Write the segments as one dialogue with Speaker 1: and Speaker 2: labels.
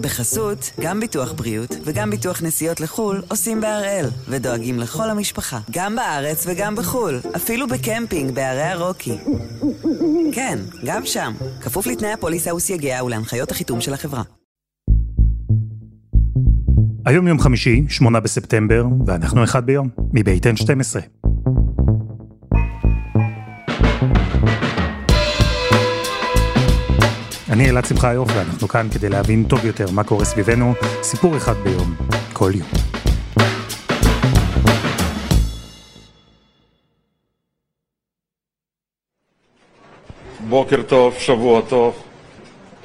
Speaker 1: בחסות, גם ביטוח בריאות וגם ביטוח נסיעות לחו"ל עושים בהראל, ודואגים לכל המשפחה, גם בארץ וגם בחו"ל, אפילו בקמפינג בערי הרוקי. כן, גם שם, כפוף לתנאי הפוליסה וסייגיה ולהנחיות החיתום של החברה.
Speaker 2: היום יום חמישי, 8 בספטמבר, ואנחנו אחד ביום, מבית N12. אני אלעד שמחיוף, ואנחנו כאן כדי להבין טוב יותר מה קורה סביבנו, סיפור אחד ביום, כל יום.
Speaker 3: בוקר טוב, שבוע טוב.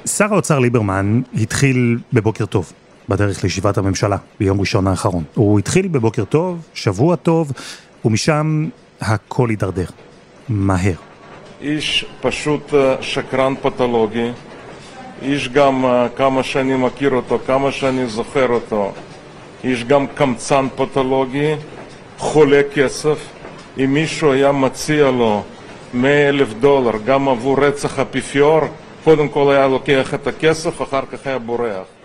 Speaker 2: שר האוצר ליברמן התחיל בבוקר טוב, בדרך לישיבת הממשלה, ביום ראשון האחרון. הוא התחיל בבוקר טוב, שבוע טוב, ומשם הכל הידרדר. מהר.
Speaker 3: איש פשוט אה, שקרן פתולוגי, איש גם, אה, כמה שאני מכיר אותו, כמה שאני זוכר אותו, איש גם קמצן פתולוגי, חולה כסף. אם מישהו היה מציע לו 100 אלף דולר גם עבור רצח האפיפיור, קודם כל היה לוקח את הכסף, אחר כך היה בורח.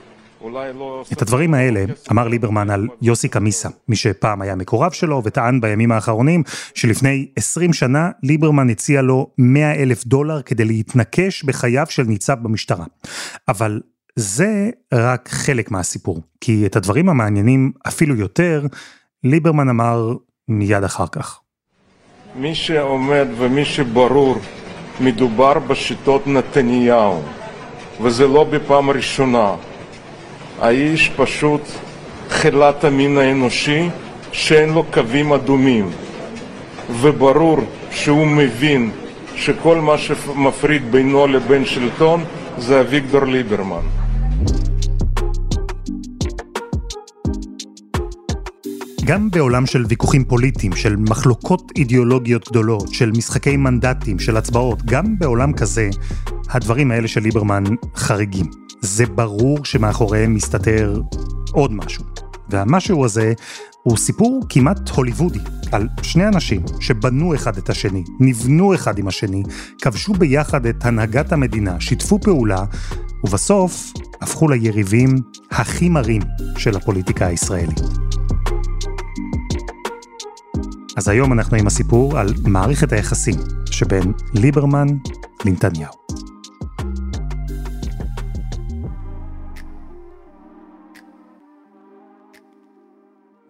Speaker 2: לא את הדברים האלה אמר ליברמן על יוסי קמיסה, מי שפעם היה מקורב שלו וטען בימים האחרונים שלפני 20 שנה ליברמן הציע לו 100 אלף דולר כדי להתנקש בחייו של ניצב במשטרה. אבל זה רק חלק מהסיפור, כי את הדברים המעניינים אפילו יותר, ליברמן אמר מיד אחר כך.
Speaker 3: מי שעומד ומי שברור, מדובר בשיטות נתניהו, וזה לא בפעם ראשונה. האיש פשוט חילת המין האנושי שאין לו קווים אדומים וברור שהוא מבין שכל מה שמפריד בינו לבין שלטון זה אביגדור ליברמן.
Speaker 2: גם בעולם של ויכוחים פוליטיים, של מחלוקות אידיאולוגיות גדולות, של משחקי מנדטים, של הצבעות, גם בעולם כזה, הדברים האלה של ליברמן חריגים. זה ברור שמאחוריהם מסתתר עוד משהו. והמשהו הזה הוא סיפור כמעט הוליוודי על שני אנשים שבנו אחד את השני, נבנו אחד עם השני, כבשו ביחד את הנהגת המדינה, שיתפו פעולה, ובסוף הפכו ליריבים הכי מרים של הפוליטיקה הישראלית. אז היום אנחנו עם הסיפור על מערכת היחסים שבין ליברמן לנתניהו.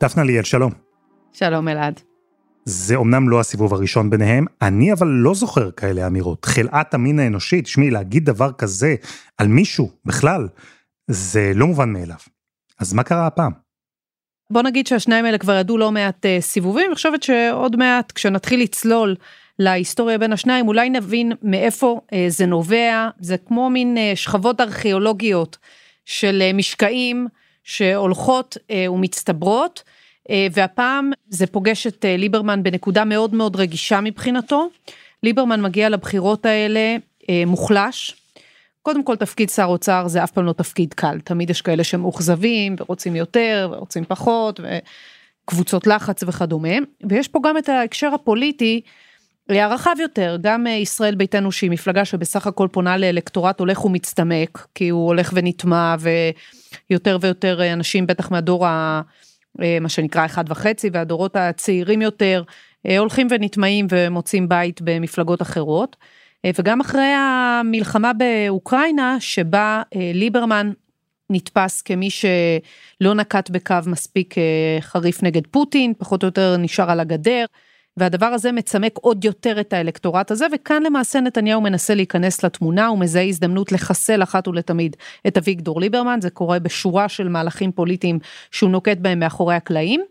Speaker 2: דפנה ליאל, שלום.
Speaker 4: שלום אלעד.
Speaker 2: זה אומנם לא הסיבוב הראשון ביניהם, אני אבל לא זוכר כאלה אמירות. חלאת המין האנושי, תשמעי, להגיד דבר כזה על מישהו, בכלל, זה לא מובן מאליו. אז מה קרה הפעם?
Speaker 4: בוא נגיד שהשניים האלה כבר ידעו לא מעט uh, סיבובים, אני חושבת שעוד מעט, כשנתחיל לצלול להיסטוריה בין השניים, אולי נבין מאיפה uh, זה נובע, זה כמו מין uh, שכבות ארכיאולוגיות של uh, משקעים שהולכות uh, ומצטברות. אה, והפעם זה פוגש את אה, ליברמן בנקודה מאוד מאוד רגישה מבחינתו. ליברמן מגיע לבחירות האלה אה, מוחלש. קודם כל תפקיד שר אוצר זה אף פעם לא תפקיד קל, תמיד יש כאלה שמאוכזבים ורוצים יותר ורוצים פחות וקבוצות לחץ וכדומה, ויש פה גם את ההקשר הפוליטי הרחב יותר, גם ישראל ביתנו שהיא מפלגה שבסך הכל פונה לאלקטורט הולך ומצטמק, כי הוא הולך ונטמע ויותר ויותר אנשים בטח מהדור ה... אה, מה שנקרא אחד וחצי והדורות הצעירים יותר אה, הולכים ונטמעים ומוצאים בית במפלגות אחרות. אה, וגם אחרי המלחמה באוקראינה שבה ליברמן נתפס כמי שלא נקט בקו מספיק חריף נגד פוטין, פחות או יותר נשאר על הגדר. והדבר הזה מצמק עוד יותר את האלקטורט הזה, וכאן למעשה נתניהו מנסה להיכנס לתמונה, הוא מזהה הזדמנות לחסל אחת ולתמיד את אביגדור ליברמן, זה קורה בשורה של מהלכים פוליטיים שהוא נוקט בהם מאחורי הקלעים.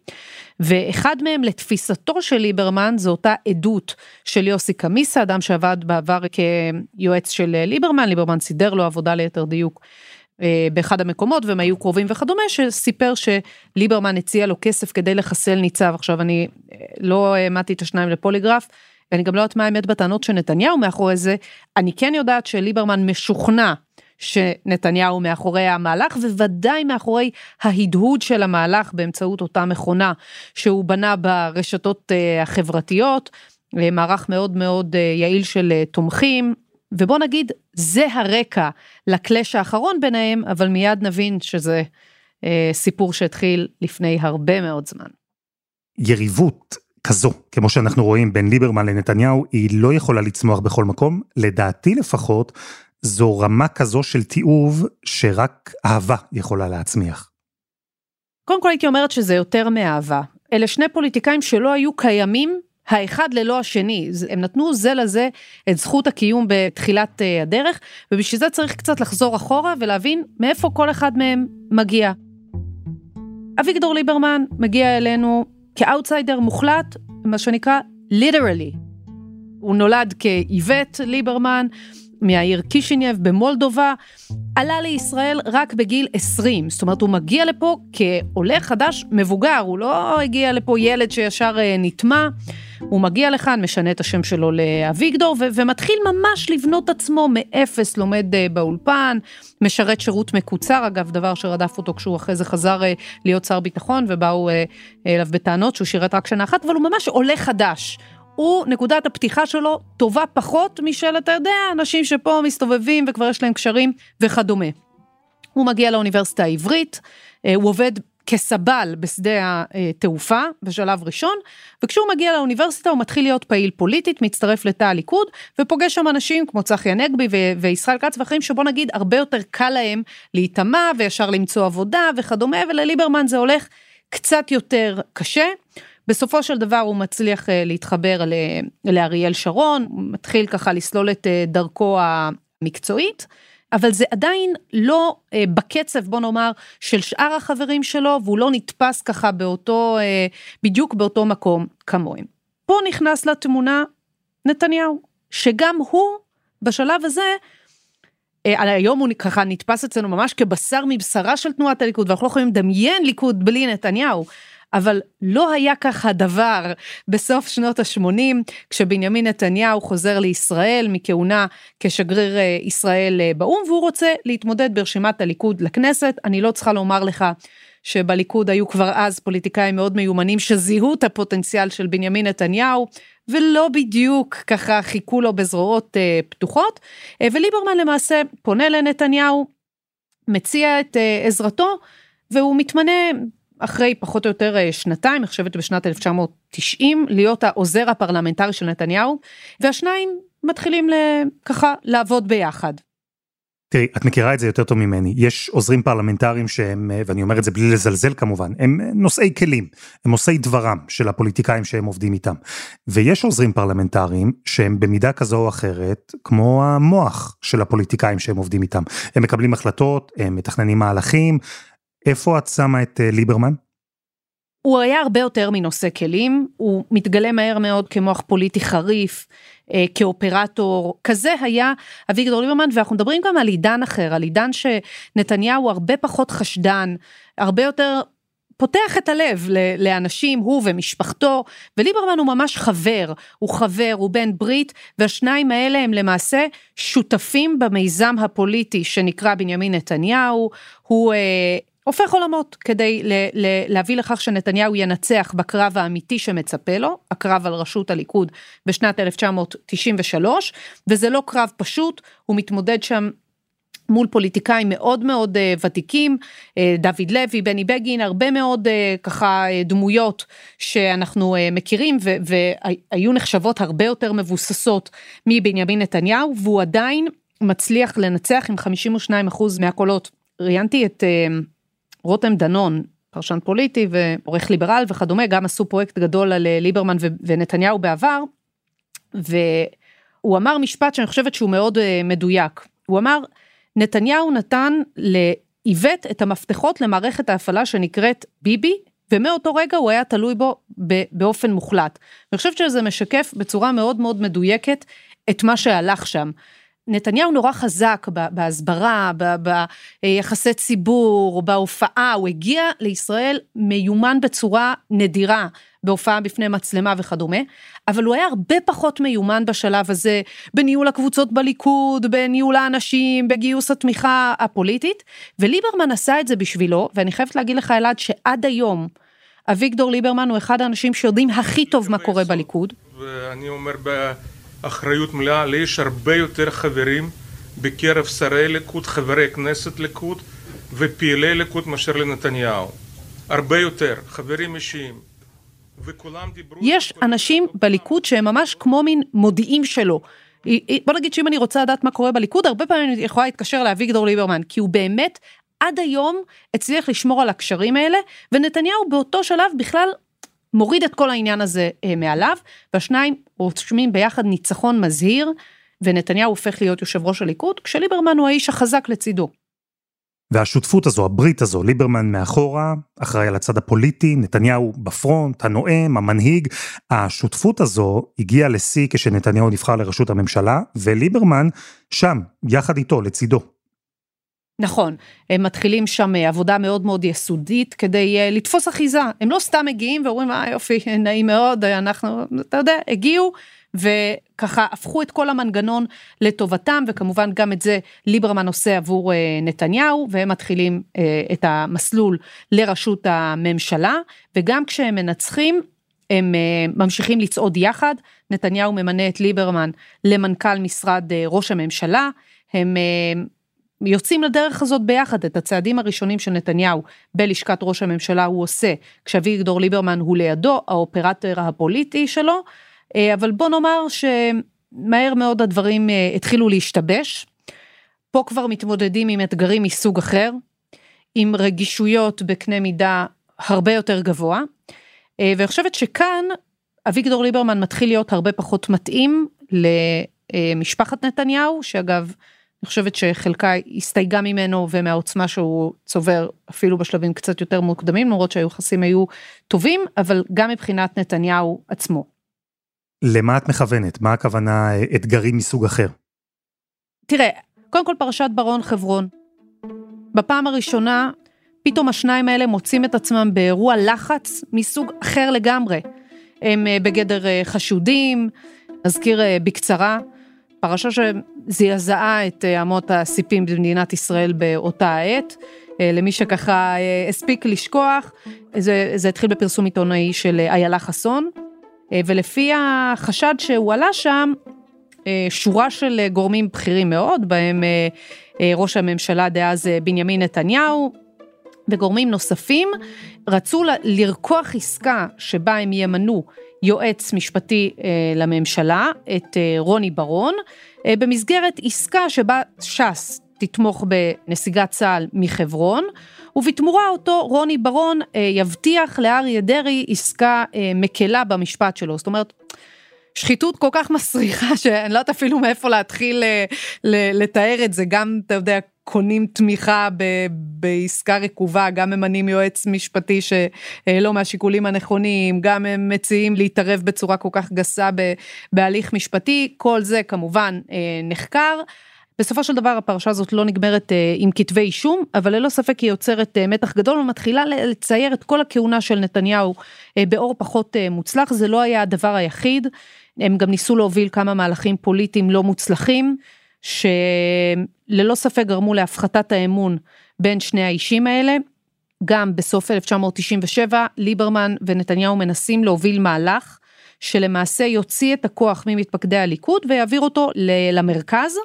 Speaker 4: ואחד מהם לתפיסתו של ליברמן זו אותה עדות של יוסי קמיסה, אדם שעבד בעבר כיועץ של ליברמן, ליברמן סידר לו עבודה ליתר דיוק באחד המקומות והם היו קרובים וכדומה שסיפר שליברמן הציע לו כסף כדי לחסל ניצב. עכשיו אני אה, לא העמדתי את השניים לפוליגרף ואני גם לא יודעת מה האמת בטענות של נתניהו מאחורי זה. אני כן יודעת שליברמן משוכנע שנתניהו מאחורי המהלך וודאי מאחורי ההדהוד של המהלך באמצעות אותה מכונה שהוא בנה ברשתות אה, החברתיות. מערך מאוד מאוד יעיל של תומכים ובוא נגיד, זה הרקע לקלאש האחרון ביניהם, אבל מיד נבין שזה אה, סיפור שהתחיל לפני הרבה מאוד זמן.
Speaker 2: יריבות כזו, כמו שאנחנו רואים בין ליברמן לנתניהו, היא לא יכולה לצמוח בכל מקום. לדעתי לפחות, זו רמה כזו של תיעוב שרק אהבה יכולה להצמיח.
Speaker 4: קודם כל הייתי אומרת שזה יותר מאהבה. אלה שני פוליטיקאים שלא היו קיימים האחד ללא השני, הם נתנו זה לזה את זכות הקיום בתחילת אה, הדרך, ובשביל זה צריך קצת לחזור אחורה ולהבין מאיפה כל אחד מהם מגיע. אביגדור ליברמן מגיע אלינו כאוטסיידר מוחלט, מה שנקרא literally. הוא נולד כאיווט ליברמן, מהעיר קישינייב במולדובה, עלה לישראל רק בגיל 20, זאת אומרת הוא מגיע לפה כעולה חדש מבוגר, הוא לא הגיע לפה ילד שישר אה, נטמע, הוא מגיע לכאן, משנה את השם שלו לאביגדור ו- ומתחיל ממש לבנות עצמו מאפס, לומד uh, באולפן, משרת שירות מקוצר, אגב, דבר שרדף אותו כשהוא אחרי זה חזר uh, להיות שר ביטחון ובאו אליו בטענות שהוא שירת רק שנה אחת, אבל הוא ממש עולה חדש. הוא, נקודת הפתיחה שלו טובה פחות משל, אתה יודע, אנשים שפה מסתובבים וכבר יש להם קשרים וכדומה. הוא מגיע לאוניברסיטה העברית, הוא עובד כסבל בשדה התעופה בשלב ראשון, וכשהוא מגיע לאוניברסיטה הוא מתחיל להיות פעיל פוליטית, מצטרף לתא הליכוד, ופוגש שם אנשים כמו צחי הנגבי וישראל כץ ואחרים, שבוא נגיד הרבה יותר קל להם להיטמע וישר למצוא עבודה וכדומה, ולליברמן זה הולך קצת יותר קשה. בסופו של דבר הוא מצליח אה, להתחבר לאריאל שרון, מתחיל ככה לסלול את אה, דרכו המקצועית. אבל זה עדיין לא אה, בקצב, בוא נאמר, של שאר החברים שלו, והוא לא נתפס ככה באותו, אה, בדיוק באותו מקום כמוהם. פה נכנס לתמונה נתניהו, שגם הוא, בשלב הזה, אה, היום הוא ככה נתפס אצלנו ממש כבשר מבשרה של תנועת הליכוד, ואנחנו לא יכולים לדמיין ליכוד בלי נתניהו. אבל לא היה כך הדבר בסוף שנות ה-80, כשבנימין נתניהו חוזר לישראל מכהונה כשגריר אה, ישראל אה, באו"ם, והוא רוצה להתמודד ברשימת הליכוד לכנסת. אני לא צריכה לומר לך שבליכוד היו כבר אז פוליטיקאים מאוד מיומנים שזיהו את הפוטנציאל של בנימין נתניהו, ולא בדיוק ככה חיכו לו בזרועות אה, פתוחות. אה, וליברמן למעשה פונה לנתניהו, מציע את אה, עזרתו, והוא מתמנה אחרי פחות או יותר אה, שנתיים, אני חושבת בשנת 1990, להיות העוזר הפרלמנטרי של נתניהו, והשניים מתחילים ככה לעבוד ביחד.
Speaker 2: תראי, את מכירה את זה יותר טוב ממני. יש עוזרים פרלמנטריים שהם, אה, ואני אומר את זה בלי לזלזל כמובן, הם אה, נושאי כלים, הם עושי דברם של הפוליטיקאים שהם עובדים איתם. ויש עוזרים פרלמנטריים שהם במידה כזו או אחרת, כמו המוח של הפוליטיקאים שהם עובדים איתם. הם מקבלים החלטות, הם מתכננים מהלכים, איפה את שמה את uh, ליברמן?
Speaker 4: הוא היה הרבה יותר מנושא כלים, הוא מתגלה מהר מאוד כמוח פוליטי חריף, אה, כאופרטור, כזה היה אביגדור ליברמן, ואנחנו מדברים גם על עידן אחר, על עידן שנתניהו הרבה פחות חשדן, הרבה יותר פותח את הלב לאנשים, הוא ומשפחתו, וליברמן הוא ממש חבר, הוא חבר, הוא בן ברית, והשניים האלה הם למעשה שותפים במיזם הפוליטי שנקרא בנימין נתניהו, הוא אה, הופך עולמות כדי ל- ל- להביא לכך שנתניהו ינצח בקרב האמיתי שמצפה לו, הקרב על ראשות הליכוד בשנת 1993, וזה לא קרב פשוט, הוא מתמודד שם מול פוליטיקאים מאוד מאוד uh, ותיקים, uh, דוד לוי, בני בגין, הרבה מאוד uh, ככה uh, דמויות שאנחנו uh, מכירים והיו נחשבות הרבה יותר מבוססות מבנימין נתניהו, והוא עדיין מצליח לנצח עם 52% מהקולות. ראיינתי את uh, רותם דנון, פרשן פוליטי ועורך ליברל וכדומה, גם עשו פרויקט גדול על אה, ליברמן ונתניהו בעבר, והוא אמר משפט שאני חושבת שהוא מאוד אה, מדויק. הוא אמר, נתניהו נתן לאיווט את המפתחות למערכת ההפעלה שנקראת ביבי, ומאותו רגע הוא היה תלוי בו באופן מוחלט. אני חושבת שזה משקף בצורה מאוד מאוד מדויקת את מה שהלך שם. נתניהו נורא חזק בהסברה, ביחסי ציבור, בהופעה, הוא הגיע לישראל מיומן בצורה נדירה, בהופעה בפני מצלמה וכדומה, אבל הוא היה הרבה פחות מיומן בשלב הזה, בניהול הקבוצות בליכוד, בניהול האנשים, בגיוס התמיכה הפוליטית, וליברמן עשה את זה בשבילו, ואני חייבת להגיד לך אלעד שעד היום, אביגדור ליברמן הוא אחד האנשים שיודעים הכי טוב מה קורה בליכוד.
Speaker 3: ואני אומר
Speaker 5: אחריות מלאה, לי יש הרבה יותר חברים בקרב שרי ליכוד, חברי כנסת ליכוד ופעילי ליכוד מאשר לנתניהו. הרבה יותר, חברים אישיים.
Speaker 4: יש אנשים בליכוד שהם ממש כמו מין מודיעים שלו. בוא נגיד שאם אני רוצה לדעת מה קורה בליכוד, הרבה פעמים אני יכולה להתקשר לאביגדור ליברמן, כי הוא באמת עד היום הצליח לשמור על הקשרים האלה, ונתניהו באותו שלב בכלל מוריד את כל העניין הזה אה, מעליו, והשניים רושמים ביחד ניצחון מזהיר, ונתניהו הופך להיות יושב ראש הליכוד, כשליברמן הוא האיש החזק לצידו.
Speaker 2: והשותפות הזו, הברית הזו, ליברמן מאחורה, אחראי על הצד הפוליטי, נתניהו בפרונט, הנואם, המנהיג. השותפות הזו הגיעה לשיא כשנתניהו נבחר לראשות הממשלה, וליברמן שם, יחד איתו, לצידו.
Speaker 4: נכון, הם מתחילים שם אה, עבודה מאוד מאוד יסודית כדי uh, לתפוס אחיזה, הם לא סתם מגיעים ואומרים, אה יופי, נעים מאוד, אנחנו, אתה יודע, הגיעו. וככה הפכו את כל המנגנון לטובתם וכמובן גם את זה ליברמן עושה עבור אה, נתניהו והם מתחילים אה, את המסלול לראשות הממשלה וגם כשהם מנצחים הם אה, ממשיכים לצעוד יחד נתניהו ממנה את ליברמן למנכ"ל משרד ראש הממשלה הם יוצאים לדרך הזאת ביחד. את הצעדים הראשונים של נתניהו בלשכת ראש הממשלה הוא עושה כשאביגדור ליברמן הוא לידו האופרטור הפוליטי שלו. אה, אבל בוא נאמר שמהר מאוד הדברים אה, התחילו להשתבש. פה כבר מתמודדים עם אתגרים מסוג אחר, עם רגישויות בקנה מידה הרבה יותר גבוה, אה, ואני חושבת שכאן אביגדור ליברמן מתחיל להיות הרבה פחות מתאים למשפחת נתניהו, שאגב, אני חושבת שחלקה הסתייגה ממנו ומהעוצמה שהוא צובר אפילו בשלבים קצת יותר מוקדמים, למרות שהיוחסים היו טובים, אבל גם מבחינת נתניהו עצמו.
Speaker 2: למה את מכוונת? מה הכוונה אה, אתגרים מסוג אחר?
Speaker 4: תראה, קודם כל פרשת ברון חברון. בפעם הראשונה, פתאום השניים האלה מוצאים את עצמם באירוע לחץ מסוג אחר לגמרי. הם אה, בגדר אה, חשודים, נזכיר בקצרה, פרשה שזעזעה את אמות הסיפים במדינת ישראל באותה העת. למי שככה הספיק לשכוח, זה, זה התחיל בפרסום עיתונאי של איילה חסון, אה, ולפי החשד שהועלה שם, אה, שורה של גורמים בכירים מאוד, בהם אה, ראש הממשלה דאז בנימין נתניהו, וגורמים נוספים, רצו לרקוח עסקה שבה הם ימנו יועץ משפטי לממשלה, את רוני ברון, במסגרת עסקה שבה ש"ס תתמוך בנסיגת צה"ל מחברון, ובתמורה אותו רוני ברון אה, יבטיח לאריה דרעי עסקה אה, מקלה במשפט שלו. זאת אומרת, שחיתות כל כך מסריחה שאני לא יודעת אפילו מאיפה להתחיל אה, לתאר את זה, גם, אתה יודע, קונים תמיכה ב, בעסקה רקובה, גם ממנים יועץ משפטי שלא מהשיקולים הנכונים, גם הם מציעים להתערב בצורה כל כך גסה בהליך משפטי, כל זה כמובן נחקר. בסופו של דבר הפרשה הזאת לא נגמרת אה, עם כתבי אישום, אבל ללא ספק היא יוצרת אה, מתח גדול ומתחילה לצייר את כל הכהונה של נתניהו אה, באור פחות אה, מוצלח, זה לא היה הדבר היחיד, הם גם ניסו להוביל כמה מהלכים פוליטיים לא מוצלחים, שללא ספק גרמו להפחתת האמון בין שני האישים האלה. גם בסוף 1997 ליברמן ונתניהו מנסים להוביל מהלך שלמעשה יוציא את הכוח ממתפקדי הליכוד ויעביר אותו למרכז.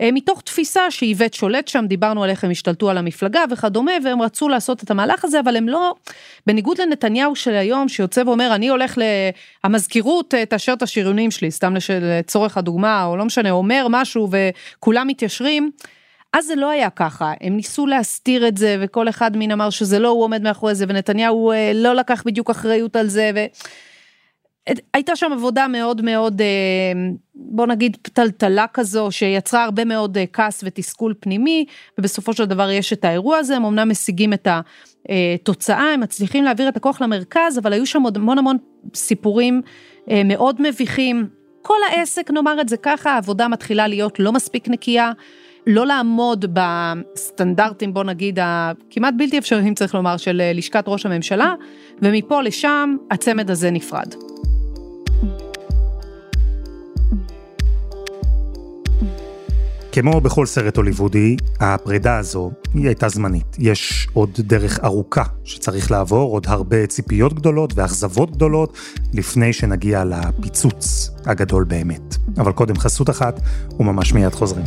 Speaker 4: אה, מתוך תפיסה שאיווט שולט שם, דיברנו על איך הם השתלטו על המפלגה וכדומה, והם רצו לעשות את המהלך הזה, אבל הם לא, בניגוד לנתניהו של היום, שיוצא ואומר, אני הולך למזכירות, אה, תאשר את השריונים שלי, סתם לצורך הדוגמה, או לא משנה, אומר משהו וכולם מתיישרים. אז זה לא היה ככה, הם ניסו להסתיר את זה, וכל אחד מין אמר שזה לא הוא עומד מאחורי זה, ונתניהו אה, לא לקח בדיוק אחריות על זה, ו... הייתה שם עבודה מאוד מאוד אה, בוא נגיד טלטלה כזו שיצרה הרבה מאוד אה, כעס ותסכול פנימי ובסופו של דבר יש את האירוע הזה הם אמנם משיגים את התוצאה הם מצליחים להעביר את הכוח למרכז אבל היו שם עוד המון המון סיפורים אה, מאוד מביכים כל העסק נאמר את זה ככה העבודה מתחילה להיות לא מספיק נקייה. לא לעמוד בסטנדרטים בוא נגיד הכמעט בלתי אפשריים צריך לומר של לשכת ראש הממשלה ומפה לשם הצמד הזה נפרד.
Speaker 2: כמו בכל סרט הוליוודי, הפרידה הזו היא הייתה זמנית. יש עוד דרך ארוכה שצריך לעבור, עוד הרבה ציפיות גדולות ואכזבות גדולות, לפני שנגיע לפיצוץ הגדול באמת. אבל קודם חסות אחת, וממש מיד חוזרים.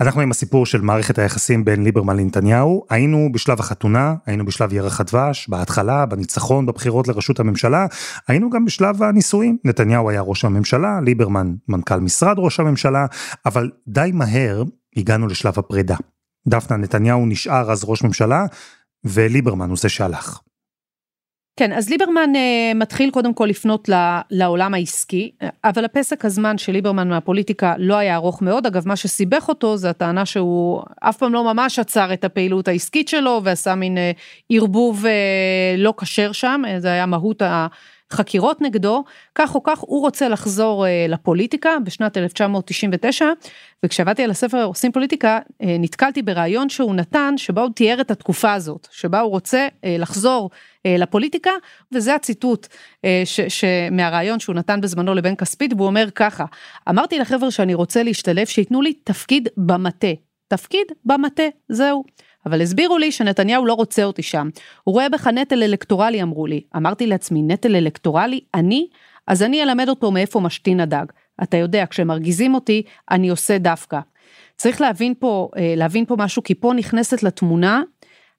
Speaker 2: אנחנו עם הסיפור של מערכת היחסים בין ליברמן לנתניהו, היינו בשלב החתונה, היינו בשלב ירח הדבש, בהתחלה, בניצחון, בבחירות לראשות הממשלה, היינו גם בשלב הנישואים, נתניהו היה ראש הממשלה, ליברמן מנכ"ל משרד ראש הממשלה, אבל די מהר הגענו לשלב הפרידה. דפנה נתניהו נשאר אז ראש ממשלה, וליברמן הוא זה שהלך.
Speaker 4: כן, אז ליברמן uh, מתחיל קודם כל לפנות ל, לעולם העסקי, אבל הפסק הזמן של ליברמן מהפוליטיקה לא היה ארוך מאוד. אגב, מה שסיבך אותו זה הטענה שהוא אף פעם לא ממש עצר את הפעילות העסקית שלו ועשה מין uh, ערבוב uh, לא כשר שם, זה היה מהות ה... חקירות נגדו, כך או כך הוא רוצה לחזור אה, לפוליטיקה בשנת 1999, וכשעבדתי על הספר עושים פוליטיקה, אה, נתקלתי בריאיון שהוא נתן, שבו הוא תיאר את התקופה הזאת, שבה הוא רוצה אה, לחזור אה, לפוליטיקה, וזה הציטוט אה, ש, מהריאיון שהוא נתן בזמנו לבן כספית, והוא אומר ככה, אמרתי לחבר'ה שאני רוצה להשתלב, שייתנו לי תפקיד במטה, תפקיד במטה, זהו. אבל הסבירו לי שנתניהו לא רוצה אותי שם. הוא רואה בך נטל אלקטורלי, אמרו לי. אמרתי לעצמי, נטל אלקטורלי? אני? אז אני אלמד אותו מאיפה משתין הדג. אתה יודע, כשמרגיזים אותי, אני עושה דווקא. צריך להבין פה, אה, להבין פה משהו, כי פה נכנסת לתמונה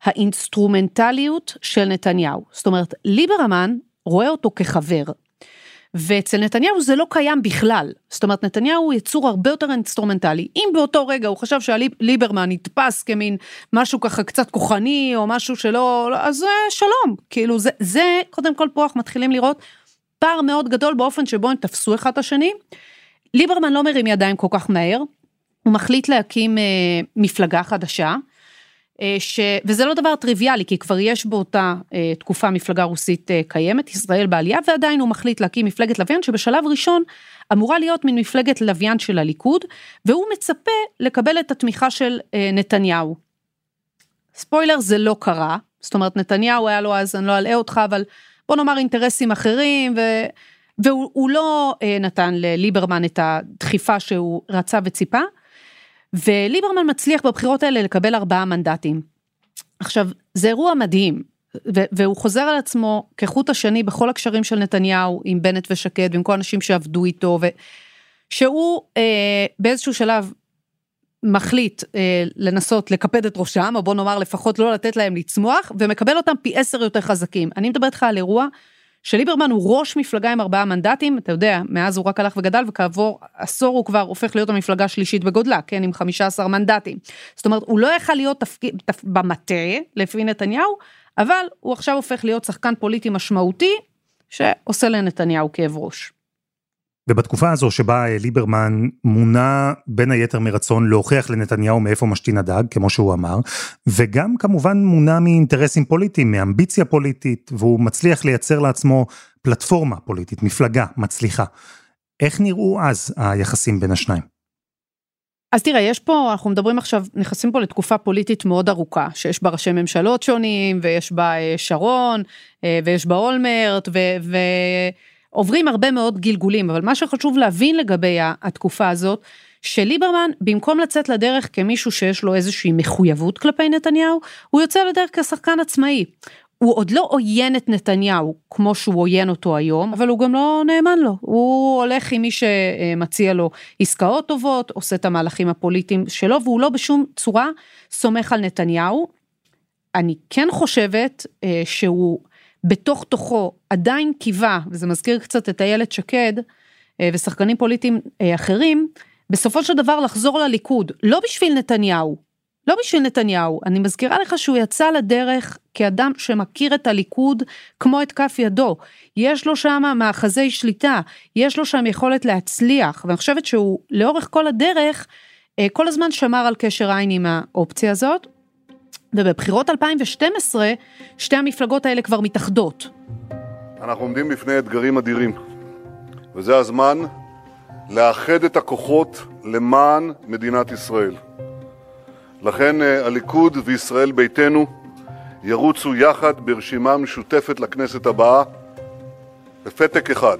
Speaker 4: האינסטרומנטליות של נתניהו. זאת אומרת, ליברמן רואה אותו כחבר, ואצל נתניהו זה לא קיים בכלל. זאת אומרת, נתניהו הוא יצור הרבה יותר אינסטרומנטלי. אם באותו רגע הוא חשב שליברמן נתפס כמין משהו ככה קצת כוחני, או משהו שלא, לא, אז שלום. כאילו, זה, זה, קודם כל פה אנחנו מתחילים לראות פער מאוד גדול באופן שבו הם תפסו אחד את השני. ליברמן לא מרים ידיים כל כך מהר, הוא מחליט להקים אה, מפלגה חדשה. אה, ש... וזה לא דבר טריוויאלי, כי כבר יש באותה אה, תקופה מפלגה רוסית אה, קיימת, ישראל בעלייה, ועדיין הוא מחליט להקים מפלגת לוויין, שבשלב ראשון אמורה להיות מין מפלגת לוויין של הליכוד, והוא מצפה לקבל את התמיכה של נתניהו. ספוילר, זה לא קרה, זאת אומרת, נתניהו היה לו אז, אני לא אלאה אותך, אבל בוא נאמר אינטרסים אחרים, ו... והוא לא נתן לליברמן את הדחיפה שהוא רצה וציפה. וליברמן מצליח בבחירות האלה לקבל ארבעה מנדטים. עכשיו, זה אירוע מדהים, והוא חוזר על עצמו כחוט השני בכל הקשרים של נתניהו עם בנט ושקד ועם כל האנשים שעבדו איתו, שהוא אה, באיזשהו שלב מחליט אה, לנסות לקפד את ראשם, או בוא נאמר לפחות לא לתת להם לצמוח, ומקבל אותם פי עשר יותר חזקים. אני מדברת לך על אירוע שליברמן הוא ראש מפלגה עם ארבעה מנדטים, אתה יודע, מאז הוא רק הלך וגדל וכעבור עשור הוא כבר הופך להיות המפלגה השלישית בגודלה, כן, עם 15 מנדטים. זאת אומרת, הוא לא יכל להיות תפקיד, תפ... במטה, לפי נתניהו, אבל הוא עכשיו הופך להיות שחקן פוליטי משמעותי, שעושה לנתניהו כאב ראש.
Speaker 2: ובתקופה הזו שבה ליברמן מונה בין היתר מרצון להוכיח לנתניהו מאיפה משתין הדג, כמו שהוא אמר, וגם כמובן מונה מאינטרסים פוליטיים, מאמביציה פוליטית, והוא מצליח לייצר לעצמו פלטפורמה פוליטית, מפלגה מצליחה. איך נראו אז היחסים בין השניים?
Speaker 4: אז תראה, יש פה, אנחנו מדברים עכשיו, נכנסים פה לתקופה פוליטית מאוד ארוכה, שיש בה ראשי ממשלות שונים, ויש בה אה, שרון, אה, ויש בה אולמרט, ו... ו... עוברים הרבה מאוד גלגולים, אבל מה שחשוב להבין לגבי התקופה הזאת, שליברמן, במקום לצאת לדרך כמישהו שיש לו איזושהי מחויבות כלפי נתניהו, הוא יוצא לדרך כשחקן עצמאי. הוא עוד לא עוין את נתניהו כמו שהוא עוין אותו היום, אבל הוא גם לא נאמן לו. הוא הולך עם מי שמציע לו עסקאות טובות, עושה את המהלכים הפוליטיים שלו, והוא לא בשום צורה סומך על נתניהו. אני כן חושבת אה, שהוא בתוך תוכו עדיין קיווה, וזה מזכיר קצת את איילת שקד אה, ושחקנים פוליטיים אה, אחרים, בסופו של דבר לחזור לליכוד, לא בשביל נתניהו, לא בשביל נתניהו, אני מזכירה לך שהוא יצא לדרך כאדם שמכיר את הליכוד כמו את כף ידו. יש לו שם מאחזי שליטה, יש לו שם יכולת להצליח, ואני חושבת שהוא לאורך כל הדרך כל הזמן שמר על קשר עין עם האופציה הזאת, ובבחירות 2012, שתי המפלגות האלה כבר מתאחדות.
Speaker 6: אנחנו עומדים בפני אתגרים אדירים, וזה הזמן לאחד את הכוחות למען מדינת ישראל. לכן אה, הליכוד וישראל ביתנו ירוצו יחד ברשימה משותפת לכנסת הבאה בפתק אחד.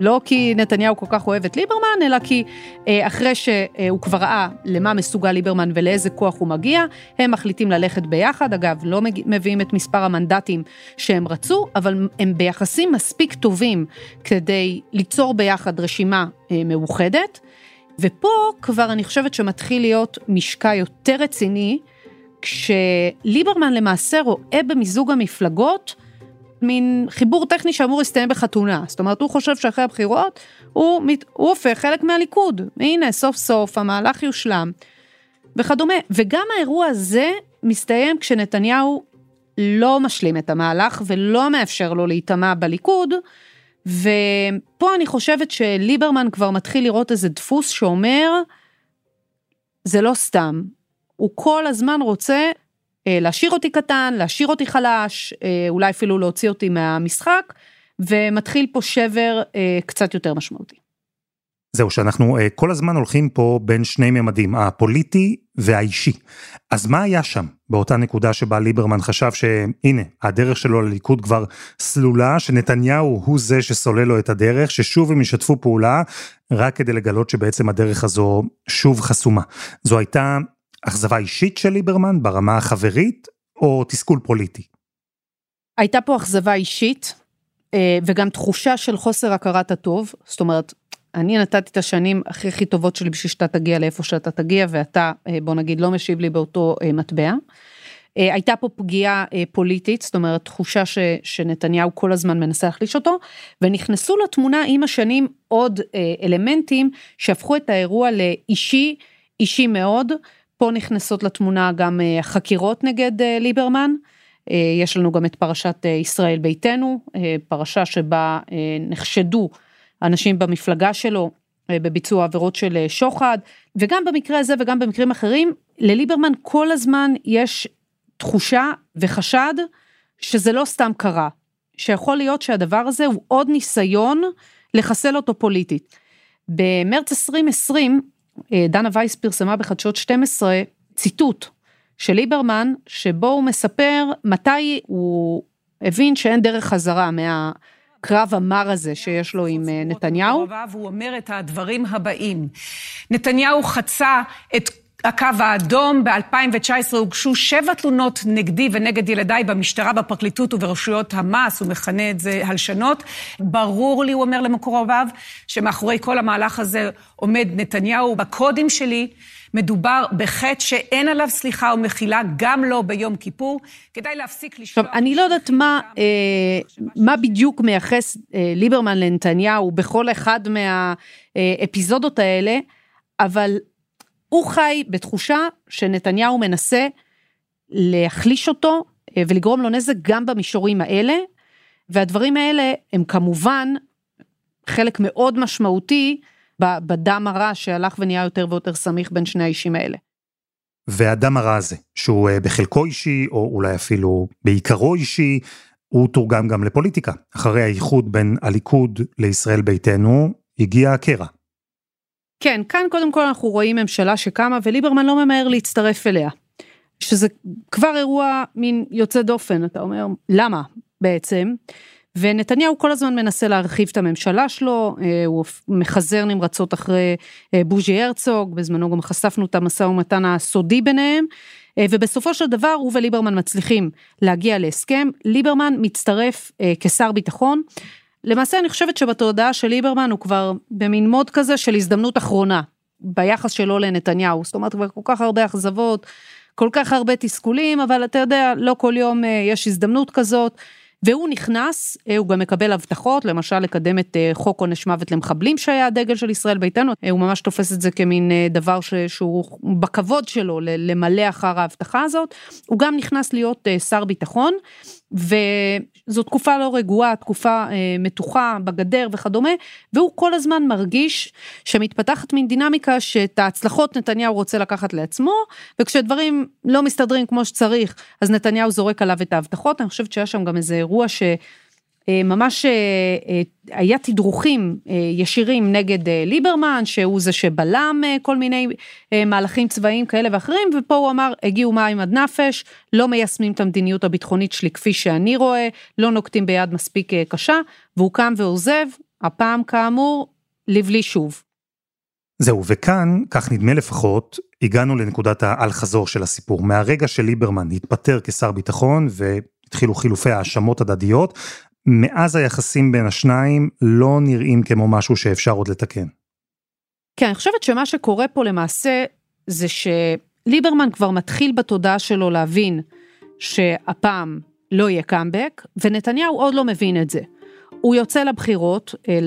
Speaker 4: לא כי נתניהו כל כך אוהב את ליברמן, אלא כי אה, אחרי שהוא כבר ראה למה מסוגל ליברמן ולאיזה כוח הוא מגיע, הם מחליטים ללכת ביחד. אגב, לא מביאים את מספר המנדטים שהם רצו, אבל הם ביחסים מספיק טובים כדי ליצור ביחד רשימה אה, מאוחדת. ופה כבר אני חושבת שמתחיל להיות משקע יותר רציני, כשליברמן למעשה רואה במיזוג המפלגות מין חיבור טכני שאמור להסתיים בחתונה. זאת אומרת, הוא חושב שאחרי הבחירות הוא, הוא הופך חלק מהליכוד. הנה, סוף סוף המהלך יושלם וכדומה. וגם האירוע הזה מסתיים כשנתניהו לא משלים את המהלך ולא מאפשר לו להיטמע בליכוד. ופה אני חושבת שליברמן כבר מתחיל לראות איזה דפוס שאומר, זה לא סתם, הוא כל הזמן רוצה להשאיר אותי קטן, להשאיר אותי חלש, אה, אולי אפילו להוציא אותי מהמשחק, ומתחיל פה שבר אה, קצת יותר משמעותי.
Speaker 2: זהו, שאנחנו כל הזמן הולכים פה בין שני ממדים, הפוליטי והאישי. אז מה היה שם, באותה נקודה שבה ליברמן חשב שהנה, הדרך שלו לליכוד כבר סלולה, שנתניהו הוא זה שסולל לו את הדרך, ששוב הם ישתפו פעולה, רק כדי לגלות שבעצם הדרך הזו שוב חסומה. זו הייתה אכזבה אישית של ליברמן ברמה החברית, או תסכול פוליטי?
Speaker 4: הייתה פה אכזבה אישית, אה, וגם תחושה של חוסר הכרת הטוב, זאת אומרת, אני נתתי את השנים הכי הכי טובות שלי בשביל שאתה תגיע לאיפה שאתה תגיע, ואתה, אה, בוא נגיד, לא משיב לי באותו אה, מטבע. הייתה פה פגיעה פוליטית, זאת אומרת, תחושה ש, שנתניהו כל הזמן מנסה להחליש אותו, ונכנסו לתמונה עם השנים עוד אלמנטים שהפכו את האירוע לאישי, אישי מאוד. פה נכנסות לתמונה גם אה, חקירות נגד אה, ליברמן. אה, יש לנו גם את פרשת ישראל ביתנו, פרשה שבה נחשדו אנשים במפלגה שלו בביצוע עבירות של שוחד, וגם במקרה הזה וגם במקרים אחרים, לליברמן כל הזמן יש תחושה וחשד שזה לא סתם קרה, שיכול להיות שהדבר הזה הוא עוד ניסיון לחסל אותו פוליטית. במרץ 2020 אה, דנה וייס פרסמה בחדשות 12 ציטוט של ליברמן, שבו הוא מספר מתי הוא הבין שאין דרך חזרה מה... קרב המר הזה שיש לו עם אה, נתניהו.
Speaker 7: הוא אומר את הדברים הבאים: נתניהו חצה את הקו האדום, ב-2019 הוגשו שבע תלונות נגדי ונגד ילדיי במשטרה, בפרקליטות וברשויות המס, הוא מכנה את זה הלשנות. ברור לי, הוא אומר למקורביו, שמאחורי כל המהלך הזה עומד נתניהו. בקודים שלי מדובר בחטא שאין עליו סליחה ומחילה, גם לא ביום כיפור. כדאי להפסיק לשלוח...
Speaker 4: עכשיו, אני לא יודעת מה, אה, מה בדיוק מייחס אה, ליברמן לנתניהו בכל אחד מהאפיזודות האלה, אבל הוא חי בתחושה שנתניהו מנסה להחליש אותו אה, ולגרום לו נזק גם במישורים האלה, והדברים האלה הם כמובן חלק מאוד משמעותי בדם הרע שהלך ונהיה יותר ויותר סמיך בין שני האישים האלה.
Speaker 2: והדם הרע הזה, שהוא אה, בחלקו אישי, או אולי אפילו בעיקרו אישי, הוא תורגם גם לפוליטיקה. אחרי האיחוד בין הליכוד לישראל ביתנו, הגיע הקרע.
Speaker 4: כן, כאן קודם כל אנחנו רואים ממשלה שקמה וליברמן לא ממהר להצטרף אליה. שזה כבר אירוע מין יוצא דופן, אתה אומר, למה בעצם? ונתניהו כל הזמן מנסה להרחיב את הממשלה שלו, אה, הוא מחזר נמרצות אחרי אה, בוז'י הרצוג, בזמנו גם חשפנו את המשא ומתן הסודי ביניהם, אה, ובסופו של דבר הוא וליברמן מצליחים להגיע להסכם, ליברמן מצטרף כשר ביטחון, למעשה אני חושבת שבתודעה של ליברמן הוא כבר במין מוד כזה של הזדמנות אחרונה ביחס שלו לנתניהו, זאת אומרת כבר כל כך הרבה אכזבות, כל כך הרבה תסכולים, אבל אתה יודע, לא כל יום אה, יש הזדמנות כזאת. והוא נכנס, אה, הוא גם מקבל הבטחות, למשל לקדם את אה, חוק עונש מוות למחבלים שהיה הדגל של ישראל ביתנו, הוא ממש תופס את זה כמין דבר ש, שהוא בכבוד שלו למלא אחר ההבטחה הזאת. הוא גם נכנס להיות שר ביטחון, וזו תקופה לא רגועה, תקופה אה, מתוחה בגדר וכדומה, והוא כל הזמן מרגיש שמתפתחת מין דינמיקה שאת ההצלחות נתניהו רוצה לקחת לעצמו, וכשדברים לא מסתדרים כמו שצריך, אז נתניהו זורק עליו את ההבטחות, אני חושבת שהיה שם גם איזה אירוע ש... אה, ממש אה, אה, היה תדרוכים ישירים נגד ליברמן, שהוא זה שבלם כל מיני מהלכים צבאיים כאלה ואחרים, ופה הוא אמר, הגיעו מים עד נפש, לא מיישמים את המדיניות הביטחונית שלי כפי שאני רואה, לא נוקטים ביד מספיק קשה, והוא קם ועוזב, הפעם כאמור, לבלי שוב.
Speaker 2: זהו, וכאן, כך נדמה לפחות, הגענו לנקודת האל-חזור של הסיפור. מהרגע שליברמן התפטר כשר ביטחון והתחילו חילופי האשמות הדדיות, מאז היחסים בין השניים לא נראים כמו משהו שאפשר עוד לתקן.
Speaker 4: כן, אני חושבת שמה שקורה פה למעשה זה שליברמן כבר מתחיל בתודעה שלו להבין שהפעם לא יהיה קאמבק, ונתניהו עוד לא מבין את זה. הוא יוצא לבחירות, אה,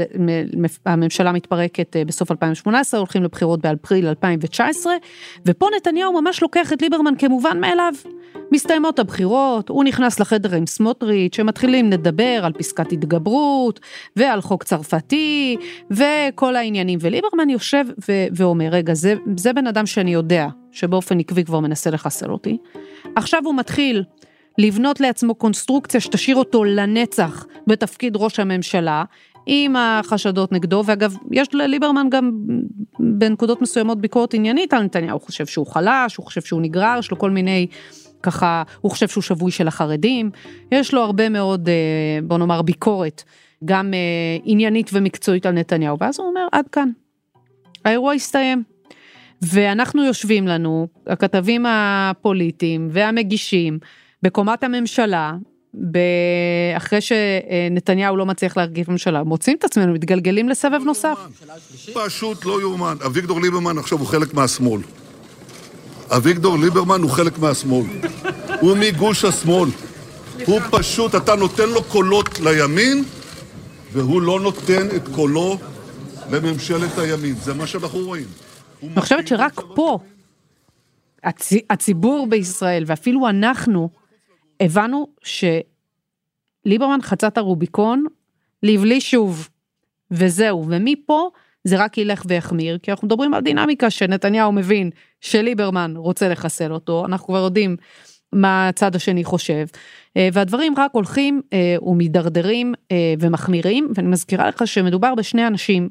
Speaker 4: הממשלה מתפרקת אה, בסוף 2018, הולכים לבחירות באפריל 2019, ופה נתניהו ממש לוקח את ליברמן כמובן מאליו. מסתיימות הבחירות, הוא נכנס לחדר עם סמוטריץ', שמתחילים לדבר על פסקת התגברות, ועל חוק צרפתי, וכל העניינים, וליברמן יושב ו- ואומר, רגע, זה, זה בן אדם שאני יודע, שבאופן עקבי כבר מנסה לחסל אותי. עכשיו הוא מתחיל לבנות לעצמו קונסטרוקציה שתשאיר אותו לנצח בתפקיד ראש הממשלה, עם החשדות נגדו, ואגב, יש לליברמן גם בנקודות מסוימות ביקורת עניינית על נתניהו, הוא חושב שהוא חלש, הוא חושב שהוא נגרר, יש לו כל מיני, ככה, הוא חושב שהוא שבוי של החרדים, יש לו הרבה מאוד, אה, בוא נאמר, ביקורת, גם אה, עניינית ומקצועית על נתניהו, ואז הוא אומר, עד כאן, האירוע הסתיים. ואנחנו יושבים לנו, הכתבים הפוליטיים והמגישים, בקומת הממשלה, אחרי שנתניהו לא מצליח להרכיב ממשלה, מוצאים את עצמנו, מתגלגלים לסבב נוסף.
Speaker 6: פשוט לא יאומן. אביגדור ליברמן עכשיו הוא חלק מהשמאל. אביגדור ליברמן הוא חלק מהשמאל. הוא מגוש השמאל. הוא פשוט, אתה נותן לו קולות לימין, והוא לא נותן את קולו לממשלת הימין. זה מה שאנחנו רואים.
Speaker 4: אני חושבת שרק פה, הציבור בישראל, ואפילו אנחנו, הבנו שליברמן חצה את הרוביקון לבלי שוב, וזהו, ומפה זה רק ילך ויחמיר, כי אנחנו מדברים על דינמיקה שנתניהו מבין שליברמן רוצה לחסל אותו, אנחנו כבר יודעים מה הצד השני חושב, אה, והדברים רק הולכים אה, ומידרדרים אה, ומחמירים, ואני מזכירה לך שמדובר בשני אנשים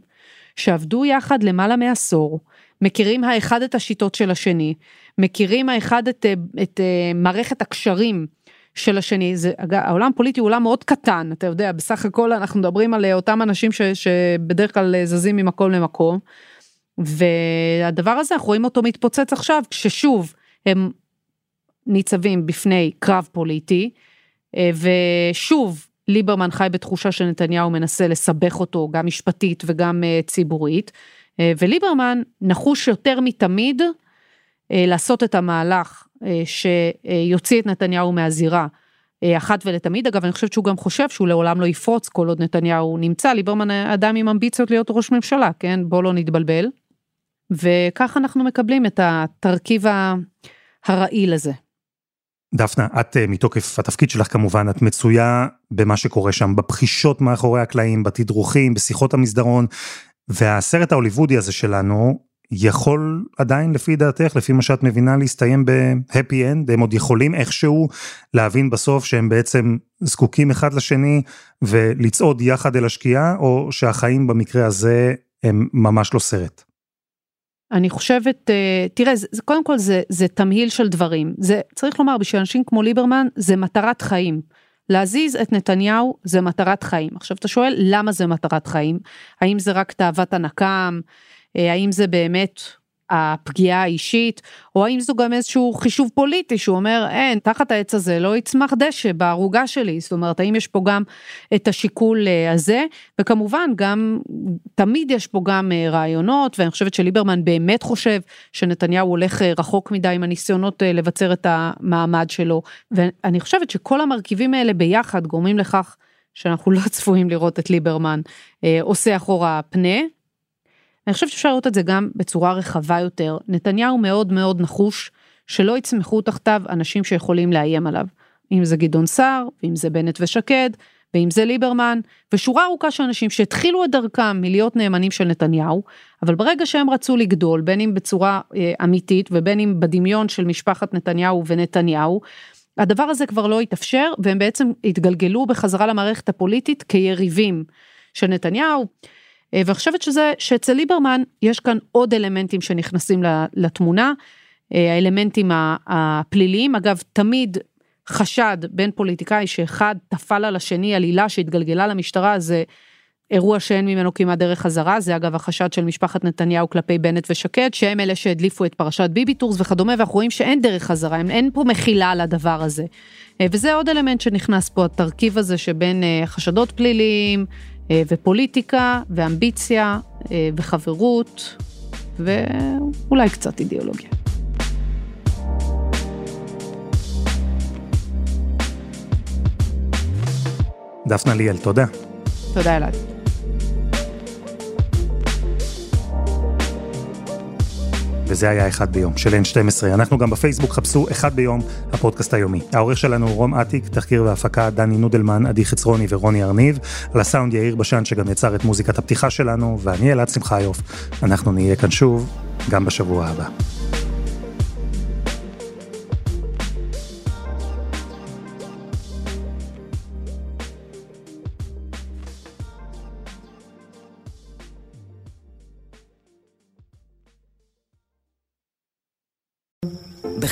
Speaker 4: שעבדו יחד למעלה מעשור, מכירים האחד את השיטות של השני, מכירים האחד את, את מערכת הקשרים של השני, זה, העולם הפוליטי הוא עולם מאוד קטן, אתה יודע, בסך הכל אנחנו מדברים על אותם אנשים ש, שבדרך כלל זזים ממקום למקום, והדבר הזה אנחנו רואים אותו מתפוצץ עכשיו, כששוב הם ניצבים בפני קרב פוליטי, אה, ושוב ליברמן חי בתחושה שנתניהו מנסה לסבך אותו גם משפטית וגם אה, ציבורית, אה, וליברמן נחוש יותר מתמיד לעשות את המהלך אה, שיוציא את נתניהו מהזירה. אה, אחת ולתמיד, אגב, אני חושבת שהוא גם חושב שהוא לעולם לא יפרוץ כל עוד נתניהו נמצא, ליברמן אדם עם אמביציות להיות ראש ממשלה, כן? בוא לא נתבלבל. וכך אנחנו מקבלים את התרכיב הרעיל הזה.
Speaker 2: דפנה, את אה, מתוקף התפקיד שלך כמובן, את מצויה במה שקורה שם, בבחישות מאחורי הקלעים, בתדרוכים, בשיחות המסדרון, והסרט ההוליוודי הזה שלנו, יכול עדיין לפי דעתך, לפי מה שאת מבינה, להסתיים בהפי אנד? הם עוד יכולים איכשהו להבין בסוף שהם בעצם זקוקים אחד לשני ולצעוד יחד אל השקיעה, או שהחיים במקרה הזה הם ממש לא סרט?
Speaker 4: אני חושבת, אה, תראה, זה, זה, קודם כל זה, זה תמהיל של דברים. זה, צריך לומר, בשביל אנשים כמו ליברמן, זה מטרת חיים. להזיז את נתניהו זה מטרת חיים. עכשיו אתה שואל למה זה מטרת חיים? האם זה רק תאוות הנקם? אה, האם זה באמת הפגיעה האישית, או האם זו גם איזשהו חישוב פוליטי שהוא אומר, אין, תחת העץ הזה לא יצמח דשא בערוגה שלי, זאת אומרת, האם יש פה גם את השיקול אה, הזה, וכמובן גם, תמיד יש פה גם אה, רעיונות, ואני חושבת שליברמן באמת חושב שנתניהו הולך רחוק מדי עם הניסיונות לבצר את המעמד שלו, ואני חושבת שכל המרכיבים האלה ביחד גורמים לכך שאנחנו לא צפויים לראות את ליברמן עושה אחורה פנה, אני חושבת שאפשר לראות את זה גם בצורה רחבה יותר. נתניהו מאוד מאוד נחוש שלא יצמחו תחתיו אנשים שיכולים לאיים עליו. אם זה גדעון סער, ואם זה בנט ושקד, ואם זה ליברמן, ושורה ארוכה של אנשים שהתחילו את דרכם מלהיות נאמנים של נתניהו, אבל ברגע שהם רצו לגדול, בין אם בצורה אה, אמיתית ובין אם בדמיון של משפחת נתניהו ונתניהו, הדבר הזה כבר לא התאפשר, והם בעצם התגלגלו בחזרה למערכת הפוליטית כיריבים של נתניהו. אה, ואני חושבת שזה, שאצל ליברמן יש כאן עוד אלמנטים שנכנסים לתמונה, אה, האלמנטים הפליליים, אגב, תמיד חשד בין פוליטיקאי שאחד טפל על השני עלילה שהתגלגלה למשטרה, זה אירוע שאין ממנו כמעט דרך חזרה, זה אגב החשד של משפחת נתניהו כלפי בנט ושקד, שהם אלה שהדליפו את פרשת ביבי טורס וכדומה, ואנחנו רואים שאין דרך חזרה, אין פה מחילה על הדבר הזה. אה, וזה עוד אלמנט שנכנס פה, התרכיב הזה שבין חשדות פליליים ופוליטיקה ואמביציה וחברות, ואולי קצת אידיאולוגיה.
Speaker 2: דפנה ליאל, תודה.
Speaker 4: תודה אלעד.
Speaker 2: וזה היה אחד ביום של N12. אנחנו גם בפייסבוק, חפשו אחד ביום, הפודקאסט היומי. העורך שלנו הוא רום אטיק, תחקיר והפקה דני נודלמן, עדי חצרוני ורוני ארניב. על הסאונד יאיר בשן שגם יצר את מוזיקת הפתיחה שלנו, ואני אלעד שמחיוף. אנחנו נהיה כאן שוב, גם בשבוע הבא.